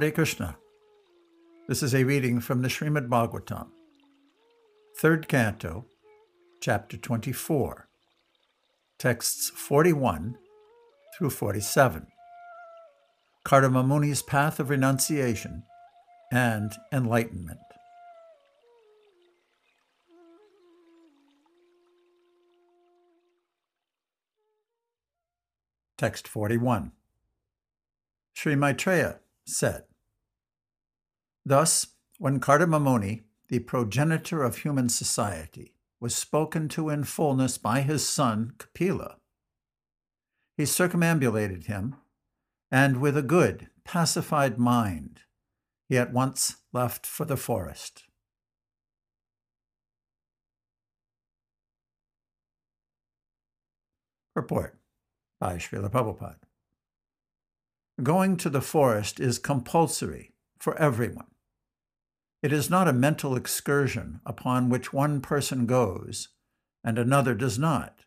Hare Krishna. This is a reading from the Srimad Bhagavatam, third canto, chapter 24, texts 41 through 47. Kardama Muni's path of renunciation and enlightenment. Text 41. Sri Maitreya said, Thus, when Kardama Muni, the progenitor of human society, was spoken to in fullness by his son Kapila, he circumambulated him, and with a good, pacified mind, he at once left for the forest. Purport by Srila Prabhupada. Going to the forest is compulsory for everyone. It is not a mental excursion upon which one person goes and another does not.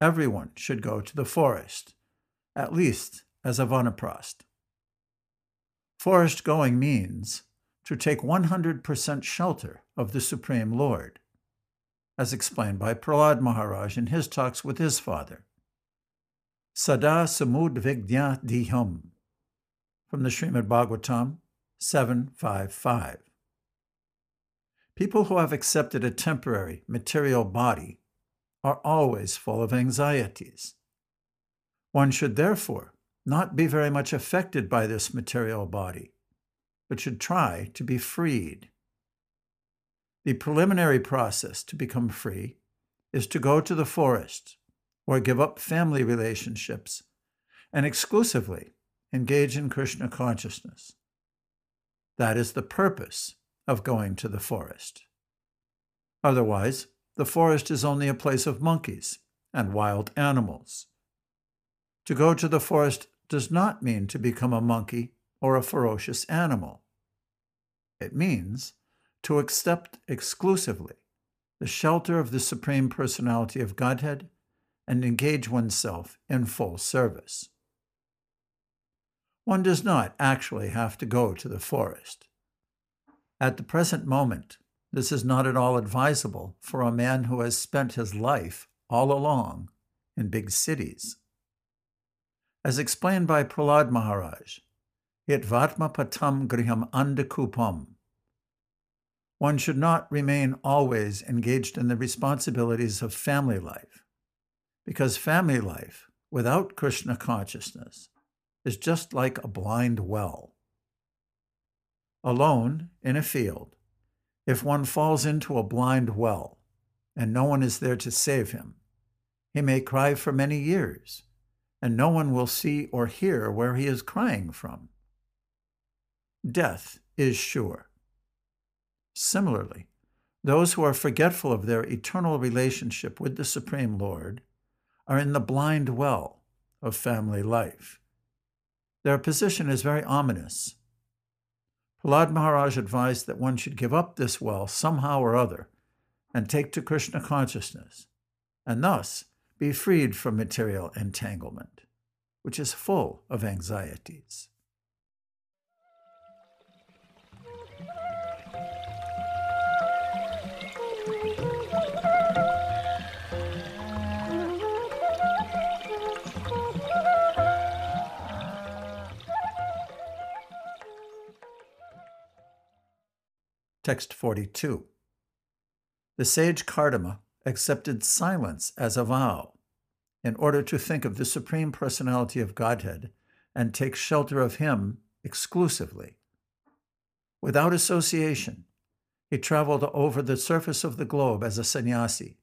Everyone should go to the forest, at least as a vanaprastha. Forest going means to take 100% shelter of the Supreme Lord, as explained by Prahlad Maharaj in his talks with his father. Sada Samudvignya Diham from the Srimad Bhagavatam 755. People who have accepted a temporary material body are always full of anxieties. One should therefore not be very much affected by this material body, but should try to be freed. The preliminary process to become free is to go to the forest or give up family relationships and exclusively engage in Krishna consciousness. That is the purpose of going to the forest. Otherwise, the forest is only a place of monkeys and wild animals. To go to the forest does not mean to become a monkey or a ferocious animal. It means to accept exclusively the shelter of the Supreme Personality of Godhead and engage oneself in full service. One does not actually have to go to the forest. At the present moment, this is not at all advisable for a man who has spent his life all along in big cities. As explained by Prahlad Maharaj, it vatma patam griham andakupam. One should not remain always engaged in the responsibilities of family life because family life without Krishna consciousness is just like a blind well. Alone in a field, if one falls into a blind well and no one is there to save him, he may cry for many years, and no one will see or hear where he is crying from. Death is sure. Similarly, those who are forgetful of their eternal relationship with the Supreme Lord are in the blind well of family life. Their position is very ominous. Prahlad Maharaj advised that one should give up this well somehow or other and take to Krishna consciousness, and thus be freed from material entanglement, which is full of anxieties. Text 42. The sage Kardama accepted silence as a vow in order to think of the Supreme Personality of Godhead and take shelter of Him exclusively. Without association, he traveled over the surface of the globe as a sannyasi,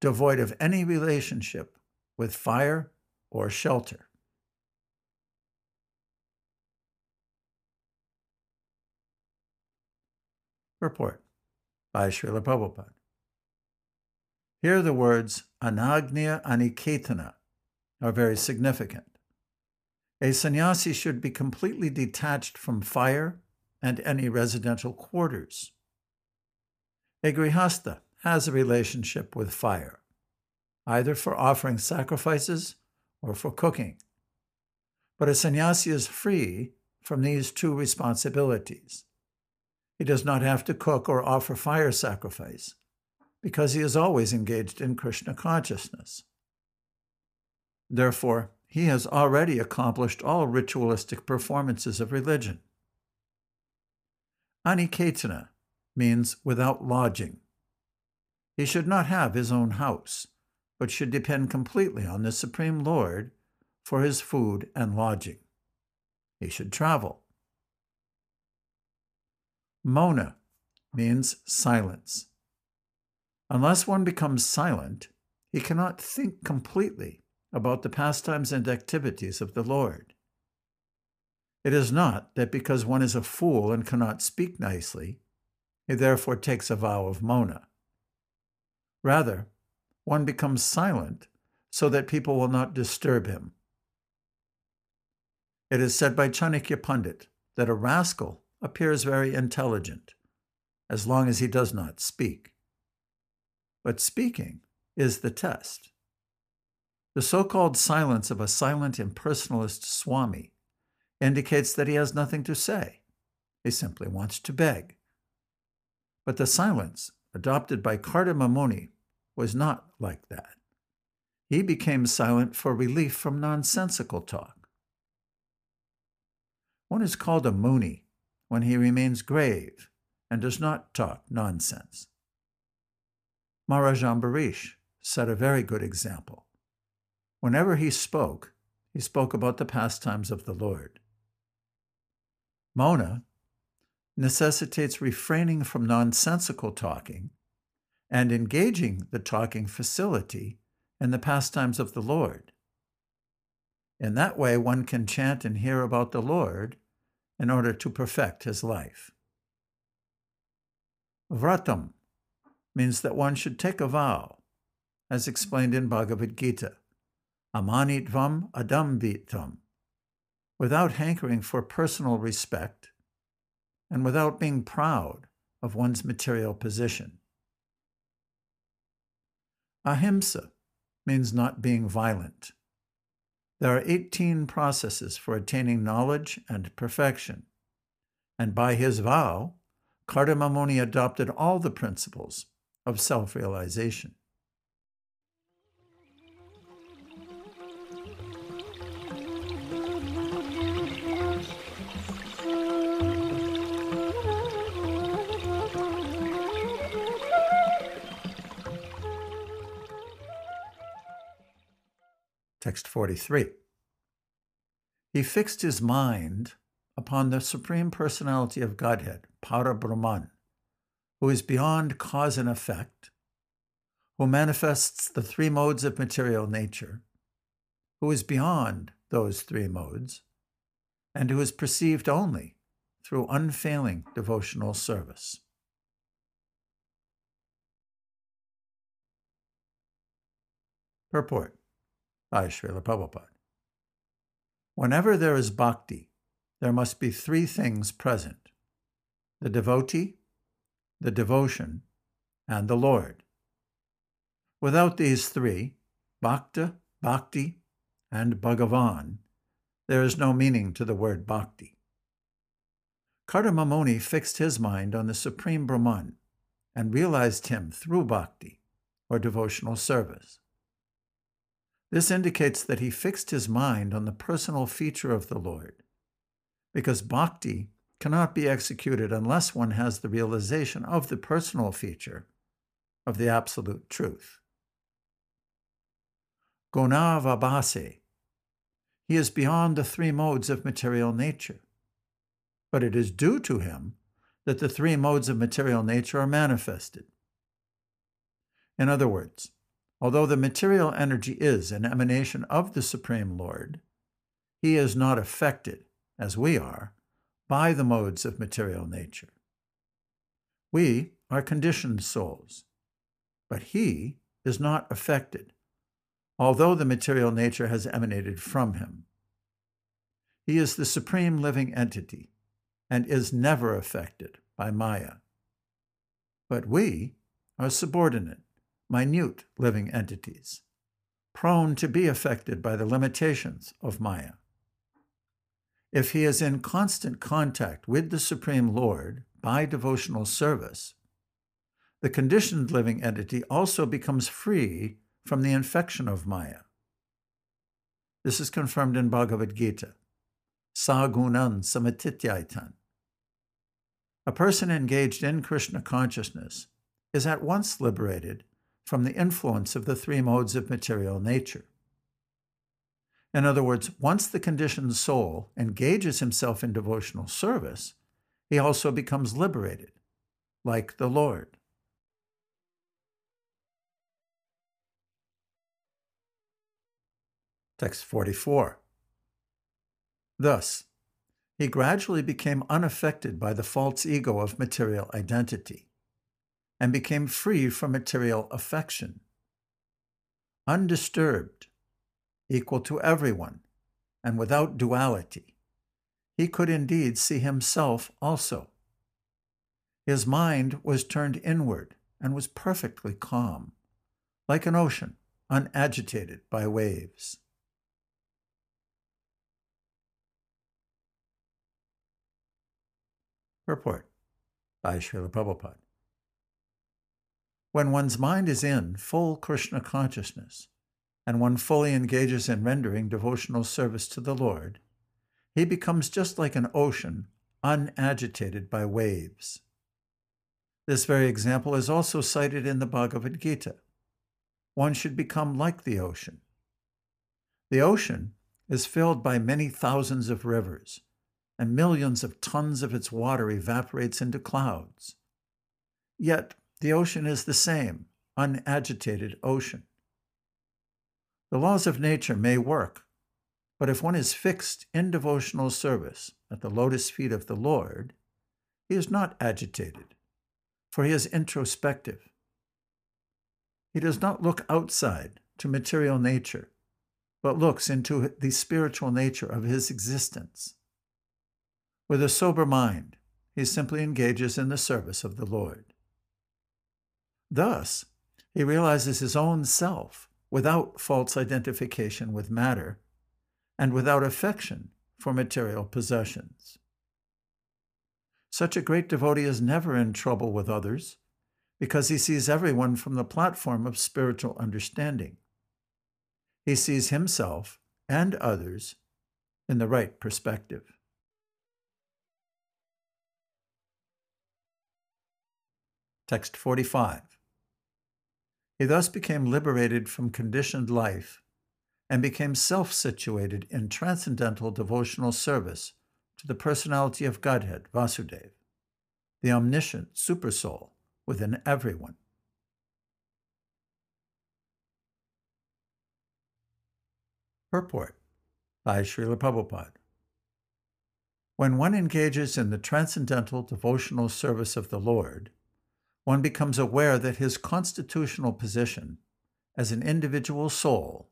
devoid of any relationship with fire or shelter. Purport by Srila Prabhupada. Here the words anagnya aniketana are very significant. A sannyasi should be completely detached from fire and any residential quarters. A grihastha has a relationship with fire, either for offering sacrifices or for cooking. But a sannyasi is free from these two responsibilities. He does not have to cook or offer fire sacrifice because he is always engaged in Krishna consciousness. Therefore, he has already accomplished all ritualistic performances of religion. Aniketana means without lodging. He should not have his own house, but should depend completely on the Supreme Lord for his food and lodging. He should travel. Mauna means silence. Unless one becomes silent, he cannot think completely about the pastimes and activities of the Lord. It is not that because one is a fool and cannot speak nicely, he therefore takes a vow of Mauna. Rather, one becomes silent so that people will not disturb him. It is said by Chanakya Pandit that a rascal appears very intelligent as long as he does not speak. But speaking is the test. The so called silence of a silent impersonalist Swami indicates that he has nothing to say. He simply wants to beg. But the silence adopted by Kardama Muni was not like that. He became silent for relief from nonsensical talk. One is called a Muni when he remains grave and does not talk nonsense. Maharaj Ambarish set a very good example. Whenever he spoke, he spoke about the pastimes of the Lord. Mauna necessitates refraining from nonsensical talking and engaging the talking facility in the pastimes of the Lord. In that way, one can chant and hear about the Lord in order to perfect his life. Vratam means that one should take a vow, as explained in Bhagavad Gita, amanitvam adambitvam, without hankering for personal respect and without being proud of one's material position. Ahimsa means not being violent. There are 18 processes for attaining knowledge and perfection, and by his vow, Kardama Muni adopted all the principles of self realization. Text 43. He fixed his mind upon the Supreme Personality of Godhead, Para Brahman, who is beyond cause and effect, who manifests the three modes of material nature, who is beyond those three modes, and who is perceived only through unfailing devotional service. Purport by Srila Prabhupada. Whenever there is bhakti, there must be three things present the devotee, the devotion, and the Lord. Without these three, bhakta, bhakti, and bhagavan, there is no meaning to the word bhakti. Kardamamuni fixed his mind on the Supreme Brahman and realized him through bhakti, or devotional service. This indicates that he fixed his mind on the personal feature of the Lord, because bhakti cannot be executed unless one has the realization of the personal feature of the absolute truth. Gunavabhase. He is beyond the three modes of material nature, but it is due to him that the three modes of material nature are manifested. In other words, Although the material energy is an emanation of the Supreme Lord, he is not affected, as we are, by the modes of material nature. We are conditioned souls, but he is not affected, although the material nature has emanated from him. He is the supreme living entity and is never affected by Maya. But we are subordinate minute living entities, prone to be affected by the limitations of Maya. If he is in constant contact with the Supreme Lord by devotional service, the conditioned living entity also becomes free from the infection of Maya. This is confirmed in Bhagavad Gita. Sagunan samatityaitan. A person engaged in Krishna consciousness is at once liberated from the influence of the three modes of material nature. In other words, once the conditioned soul engages himself in devotional service, he also becomes liberated, like the Lord. Text 44. Thus, he gradually became unaffected by the false ego of material identity and became free from material affection. Undisturbed, equal to everyone, and without duality, he could indeed see himself also. His mind was turned inward and was perfectly calm, like an ocean unagitated by waves. Purport by Srila Prabhupada. When one's mind is in full Krishna consciousness, and one fully engages in rendering devotional service to the Lord, he becomes just like an ocean, unagitated by waves. This very example is also cited in the Bhagavad Gita. One should become like the ocean. The ocean is filled by many thousands of rivers, and millions of tons of its water evaporates into clouds. Yet the ocean is the same, unagitated ocean. The laws of nature may work, but if one is fixed in devotional service at the lotus feet of the Lord, he is not agitated, for he is introspective. He does not look outside to material nature, but looks into the spiritual nature of his existence. With a sober mind, he simply engages in the service of the Lord. Thus, he realizes his own self without false identification with matter, and without affection for material possessions. Such a great devotee is never in trouble with others because he sees everyone from the platform of spiritual understanding. He sees himself and others in the right perspective. Text 45 he thus became liberated from conditioned life and became self situated in transcendental devotional service to the personality of Godhead, Vasudev, the omniscient supersoul within everyone. Purport by Srila Prabhupada. When one engages in the transcendental devotional service of the Lord, one becomes aware that his constitutional position as an individual soul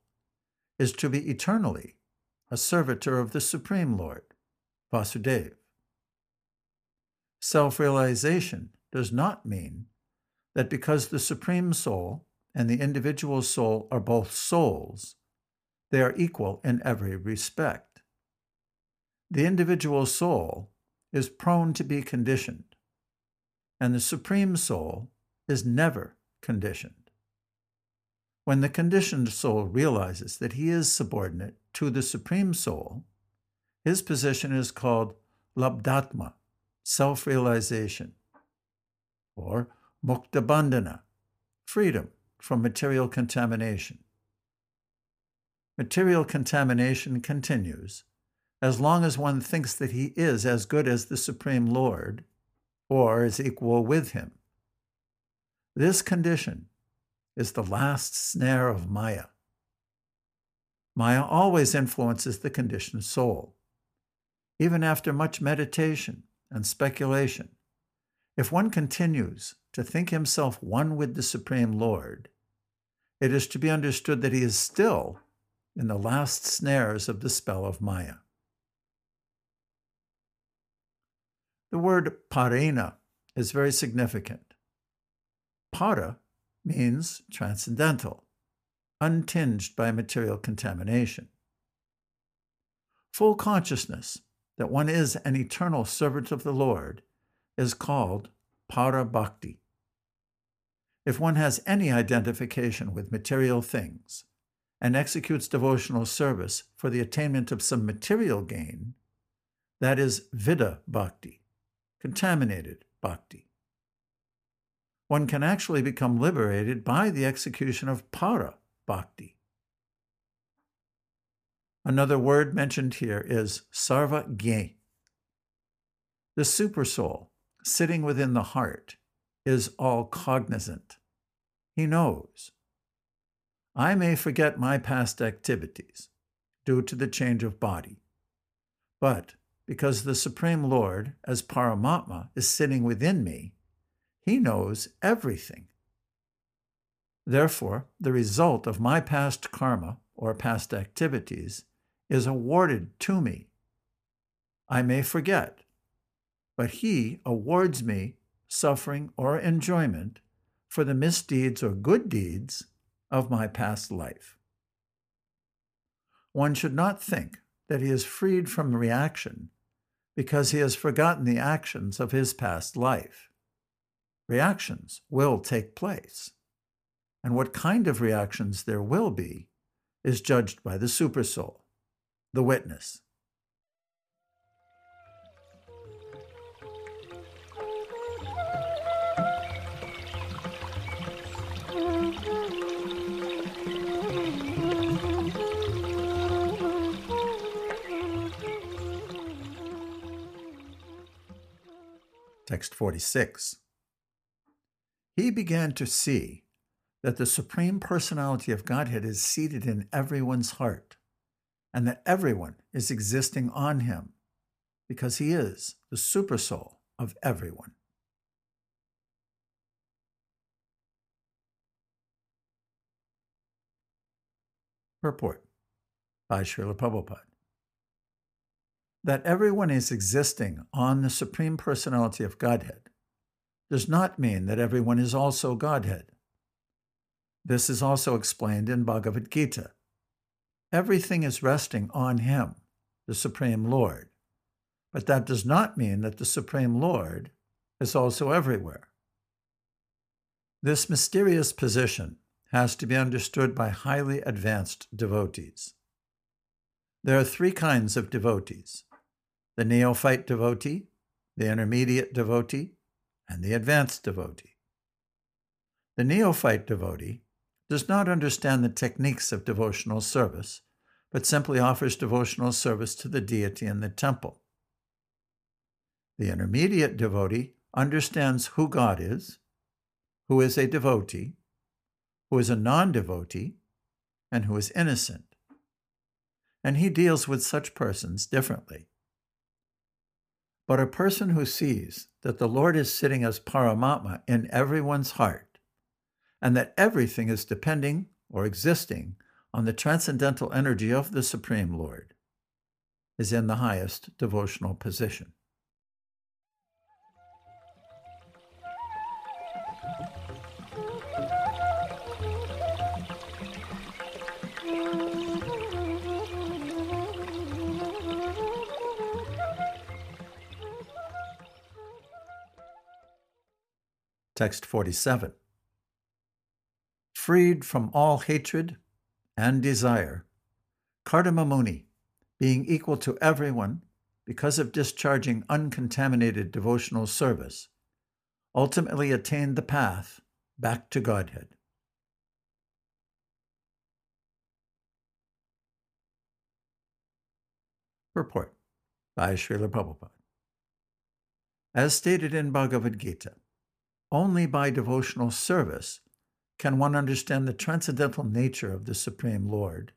is to be eternally a servitor of the Supreme Lord, Vasudeva. Self realization does not mean that because the Supreme Soul and the individual soul are both souls, they are equal in every respect. The individual soul is prone to be conditioned and the Supreme Soul is never conditioned. When the conditioned soul realizes that he is subordinate to the Supreme Soul, his position is called labdhatma, self realization, or mukta bandhana, freedom from material contamination. Material contamination continues as long as one thinks that he is as good as the Supreme Lord or is equal with him. This condition is the last snare of Maya. Maya always influences the conditioned soul. Even after much meditation and speculation, if one continues to think himself one with the Supreme Lord, it is to be understood that he is still in the last snares of the spell of Maya. The word parena is very significant. Para means transcendental, untinged by material contamination. Full consciousness that one is an eternal servant of the Lord is called para bhakti. If one has any identification with material things and executes devotional service for the attainment of some material gain, that is viddha bhakti, contaminated bhakti. One can actually become liberated by the execution of para bhakti. Another word mentioned here is sarva gye. The supersoul, sitting within the heart, is all cognizant. He knows. I may forget my past activities due to the change of body, but because the Supreme Lord, as Paramatma, is sitting within me, he knows everything. Therefore, the result of my past karma or past activities is awarded to me. I may forget, but he awards me suffering or enjoyment for the misdeeds or good deeds of my past life. One should not think that he is freed from reaction because he has forgotten the actions of his past life. Reactions will take place, and what kind of reactions there will be is judged by the supersoul, the witness. Text 46. He began to see that the Supreme Personality of Godhead is seated in everyone's heart, and that everyone is existing on him, because he is the supersoul of everyone. Purport by Srila Prabhupada that everyone is existing on the Supreme Personality of Godhead does not mean that everyone is also Godhead. This is also explained in Bhagavad Gita. Everything is resting on Him, the Supreme Lord, but that does not mean that the Supreme Lord is also everywhere. This mysterious position has to be understood by highly advanced devotees. There are three kinds of devotees the neophyte devotee, the intermediate devotee, and the advanced devotee. The neophyte devotee does not understand the techniques of devotional service, but simply offers devotional service to the deity in the temple. The intermediate devotee understands who God is, who is a devotee, who is a non devotee, and who is innocent. And he deals with such persons differently. But a person who sees that the Lord is sitting as Paramatma in everyone's heart, and that everything is depending or existing on the transcendental energy of the Supreme Lord, is in the highest devotional position. Text 47. Freed from all hatred and desire, Kardama Muni, being equal to everyone because of discharging uncontaminated devotional service, ultimately attained the path back to Godhead. Purport by Srila Prabhupada. As stated in Bhagavad Gita, only by devotional service can one understand the transcendental nature of the Supreme Lord.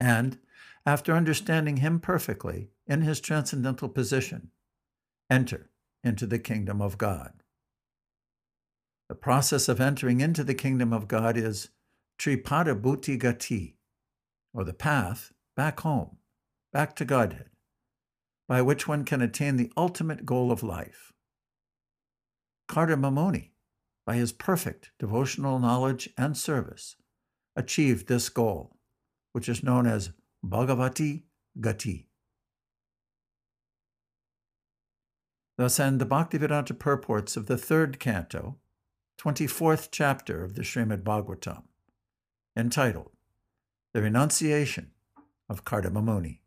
And, after understanding Him perfectly in His transcendental position, enter into the kingdom of God. The process of entering into the kingdom of God is Tripada Bhuti Gati, or the path back home, back to Godhead, by which one can attain the ultimate goal of life Kardama Muni, by his perfect devotional knowledge and service, achieved this goal, which is known as Bhagavati Gati. Thus end the Bhaktivedanta purports of the third canto, 24th chapter of the Srimad Bhagavatam, entitled The Renunciation of Kardama Muni.